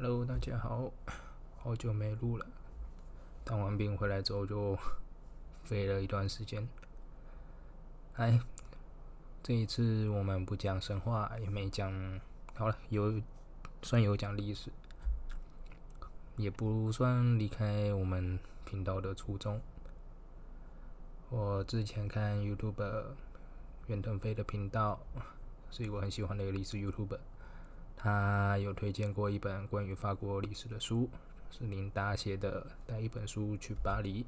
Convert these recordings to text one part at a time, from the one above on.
Hello，大家好，好久没录了。当完兵回来之后就飞了一段时间。哎，这一次我们不讲神话，也没讲，好了，有算有讲历史，也不算离开我们频道的初衷。我之前看 YouTube 远腾飞的频道，是一个很喜欢的一个历史 YouTube。他有推荐过一本关于法国历史的书，是琳达写的，带一本书去巴黎。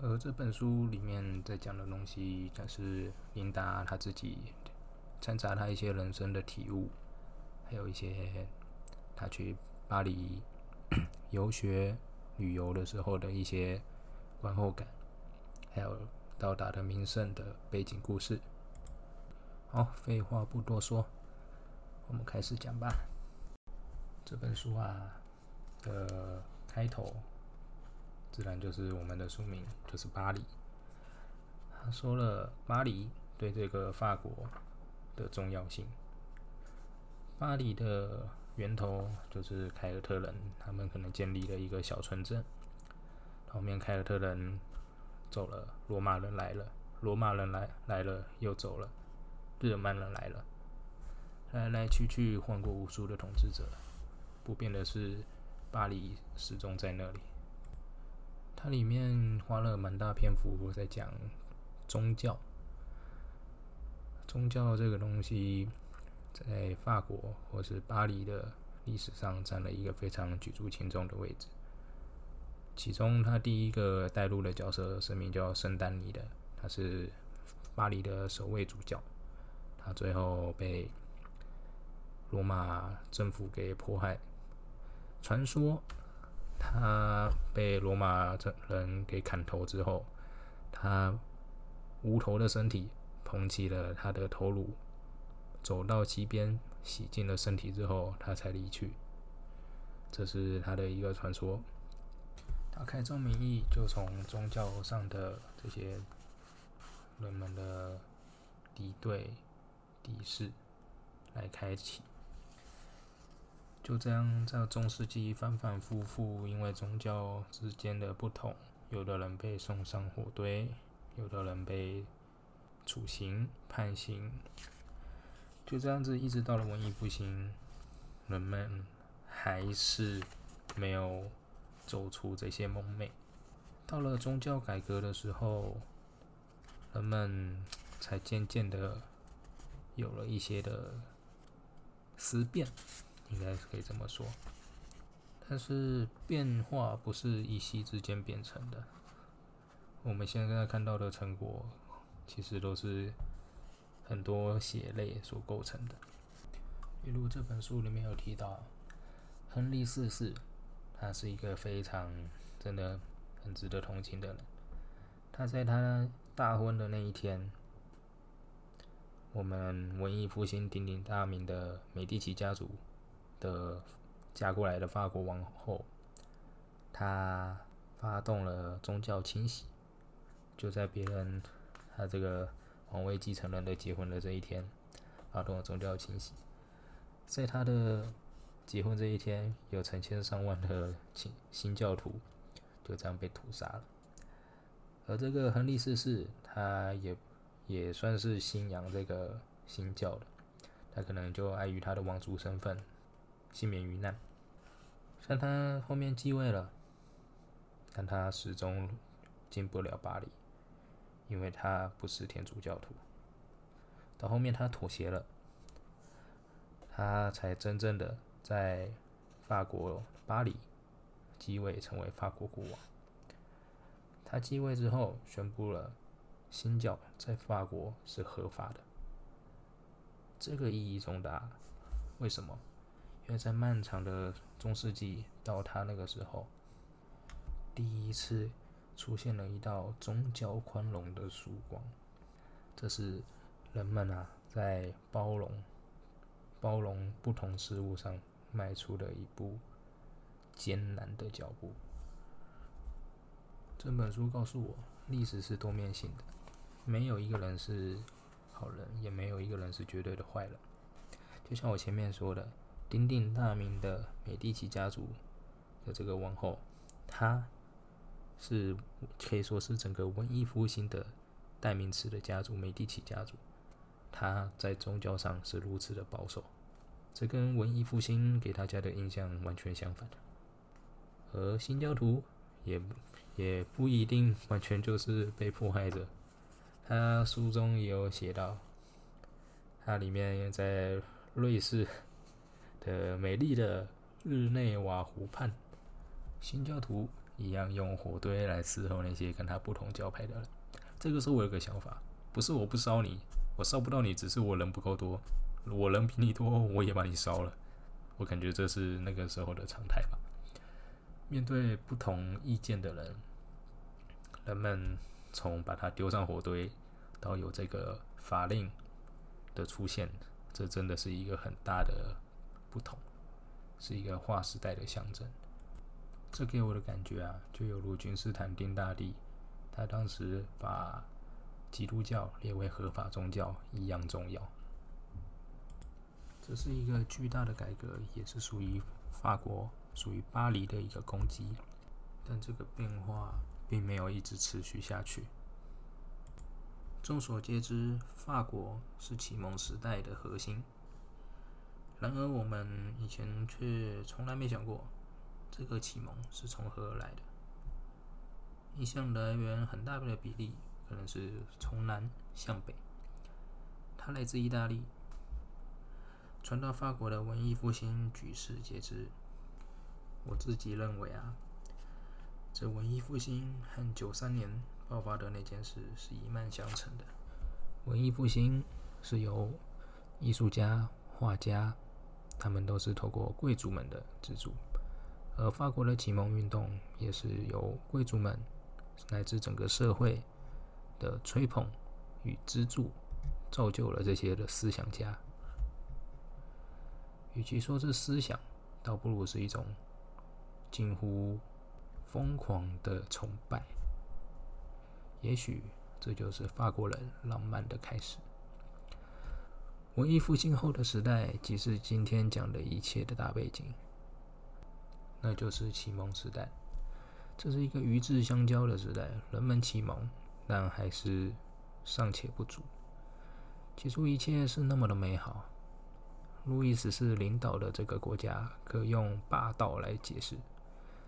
而这本书里面在讲的东西，就是琳达他自己掺杂他一些人生的体悟，还有一些他去巴黎 游学旅游的时候的一些观后感，还有到达的名胜的背景故事。好，废话不多说，我们开始讲吧。这本书啊的开头，自然就是我们的书名，就是巴黎。他说了巴黎对这个法国的重要性。巴黎的源头就是凯尔特人，他们可能建立了一个小村镇。后面凯尔特人走了，罗马人来了，罗马人来来了又走了。日耳曼人来了，来来去去换过无数的统治者，不变的是巴黎始终在那里。它里面花了蛮大篇幅在讲宗教，宗教这个东西在法国或是巴黎的历史上占了一个非常举足轻重的位置。其中，他第一个带入的角色是名叫圣丹尼的，他是巴黎的首位主教。他最后被罗马政府给迫害。传说他被罗马人给砍头之后，他无头的身体捧起了他的头颅，走到溪边洗净了身体之后，他才离去。这是他的一个传说。他开宗明义就从宗教上的这些人们的敌对。敌视来开启，就这样在中世纪反反复复，因为宗教之间的不同，有的人被送上火堆，有的人被处刑判刑，就这样子一直到了文艺复兴，人们还是没有走出这些蒙昧。到了宗教改革的时候，人们才渐渐的。有了一些的思变，应该是可以这么说。但是变化不是一夕之间变成的。我们现在看到的成果，其实都是很多血泪所构成的。例如这本书里面有提到，亨利四世，他是一个非常真的很值得同情的人。他在他大婚的那一天。我们文艺复兴鼎鼎大名的美第奇家族的嫁过来的法国王后，她发动了宗教清洗，就在别人他这个皇位继承人的结婚的这一天，发动了宗教清洗。在他的结婚这一天，有成千上万的新新教徒就这样被屠杀了。而这个亨利四世，他也。也算是信仰这个新教的，他可能就碍于他的王族身份，幸免于难。像他后面继位了，但他始终进不了巴黎，因为他不是天主教徒。到后面他妥协了，他才真正的在法国巴黎继位，成为法国国王。他继位之后，宣布了。新教在法国是合法的，这个意义重大。为什么？因为在漫长的中世纪到他那个时候，第一次出现了一道宗教宽容的曙光。这是人们啊在包容、包容不同事物上迈出的一步艰难的脚步。这本书告诉我，历史是多面性的。没有一个人是好人，也没有一个人是绝对的坏人。就像我前面说的，鼎鼎大名的美第奇家族的这个王后，她是可以说是整个文艺复兴的代名词的家族——美第奇家族。她在宗教上是如此的保守，这跟文艺复兴给大家的印象完全相反。而新教徒也也不一定完全就是被迫害者。他书中也有写到，它里面在瑞士的美丽的日内瓦湖畔，新教徒一样用火堆来伺候那些跟他不同教派的人。这个时候我有个想法，不是我不烧你，我烧不到你，只是我人不够多。我人比你多，我也把你烧了。我感觉这是那个时候的常态吧。面对不同意见的人，人们。从把它丢上火堆到有这个法令的出现，这真的是一个很大的不同，是一个划时代的象征。这给我的感觉啊，就有如君士坦丁大帝他当时把基督教列为合法宗教一样重要。这是一个巨大的改革，也是属于法国、属于巴黎的一个攻击。但这个变化。并没有一直持续下去。众所皆知，法国是启蒙时代的核心。然而，我们以前却从来没想过，这个启蒙是从何而来的。印象来源很大的比例可能是从南向北。它来自意大利，传到法国的文艺复兴举世皆知。我自己认为啊。这文艺复兴和九三年爆发的那件事是一脉相承的。文艺复兴是由艺术家、画家，他们都是透过贵族们的资助；而法国的启蒙运动也是由贵族们乃至整个社会的吹捧与资助，造就了这些的思想家。与其说是思想，倒不如是一种近乎。疯狂的崇拜，也许这就是法国人浪漫的开始。文艺复兴后的时代，即是今天讲的一切的大背景，那就是启蒙时代。这是一个鱼质相交的时代，人们启蒙，但还是尚且不足。起初一切是那么的美好，路易十四领导的这个国家，可用霸道来解释。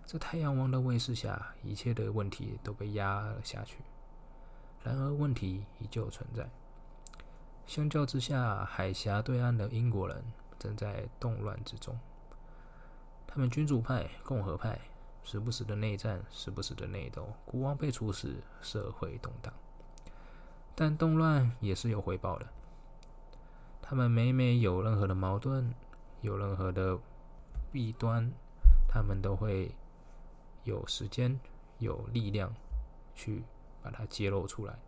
在太阳王的威势下，一切的问题都被压了下去。然而，问题依旧存在。相较之下，海峡对岸的英国人正在动乱之中。他们君主派、共和派时不时的内战，时不时的内斗，国王被处死，社会动荡。但动乱也是有回报的。他们每每有任何的矛盾，有任何的弊端，他们都会。有时间、有力量去把它揭露出来，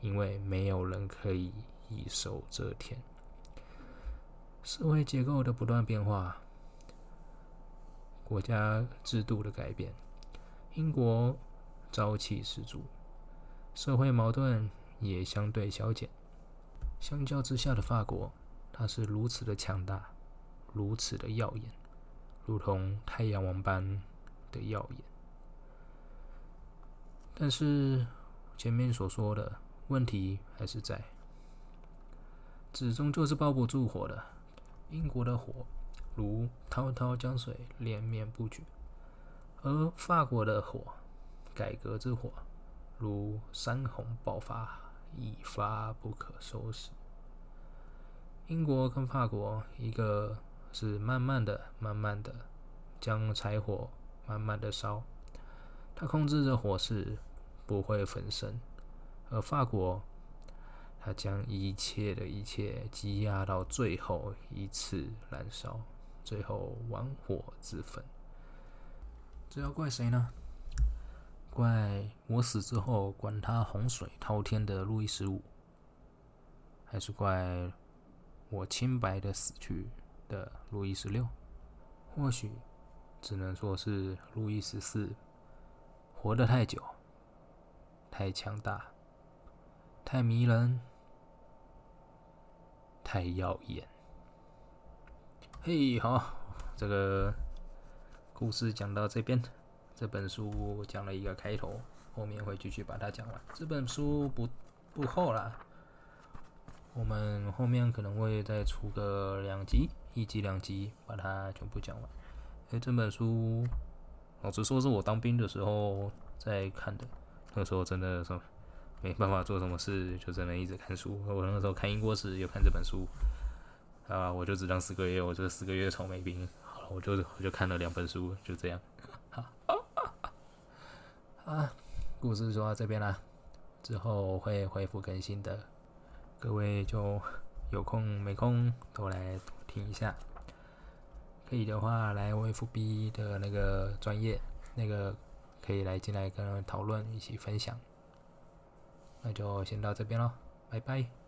因为没有人可以一手遮天。社会结构的不断变化，国家制度的改变，英国朝气十足，社会矛盾也相对消减。相较之下的法国，它是如此的强大，如此的耀眼，如同太阳王般。的耀眼，但是前面所说的问题还是在，纸终究是包不住火的。英国的火如滔滔江水，连绵不绝；而法国的火，改革之火，如山洪爆发，一发不可收拾。英国跟法国，一个是慢慢的、慢慢的将柴火。慢慢的烧，他控制着火势，不会焚身；而法国，他将一切的一切积压到最后一次燃烧，最后玩火自焚。这要怪谁呢？怪我死之后管他洪水滔天的路易十五，还是怪我清白的死去的路易十六？或许。只能说是路易十四活得太久，太强大，太迷人，太耀眼。嘿，好，这个故事讲到这边，这本书讲了一个开头，后面会继续把它讲完。这本书不不厚啦，我们后面可能会再出个两集，一集两集把它全部讲完。哎，这本书老实说是我当兵的时候在看的，那时候真的是没办法做什么事，就只能一直看书。我那时候看英国史，又看这本书。啊！我就只当四个月，我这四个月草莓兵。好了，我就我就看了两本书，就这样。啊，故事说到这边啦，之后会恢复更新的，各位就有空没空都来听一下。可以的话，来 FB 的那个专业，那个可以来进来跟讨论，一起分享。那就先到这边喽，拜拜。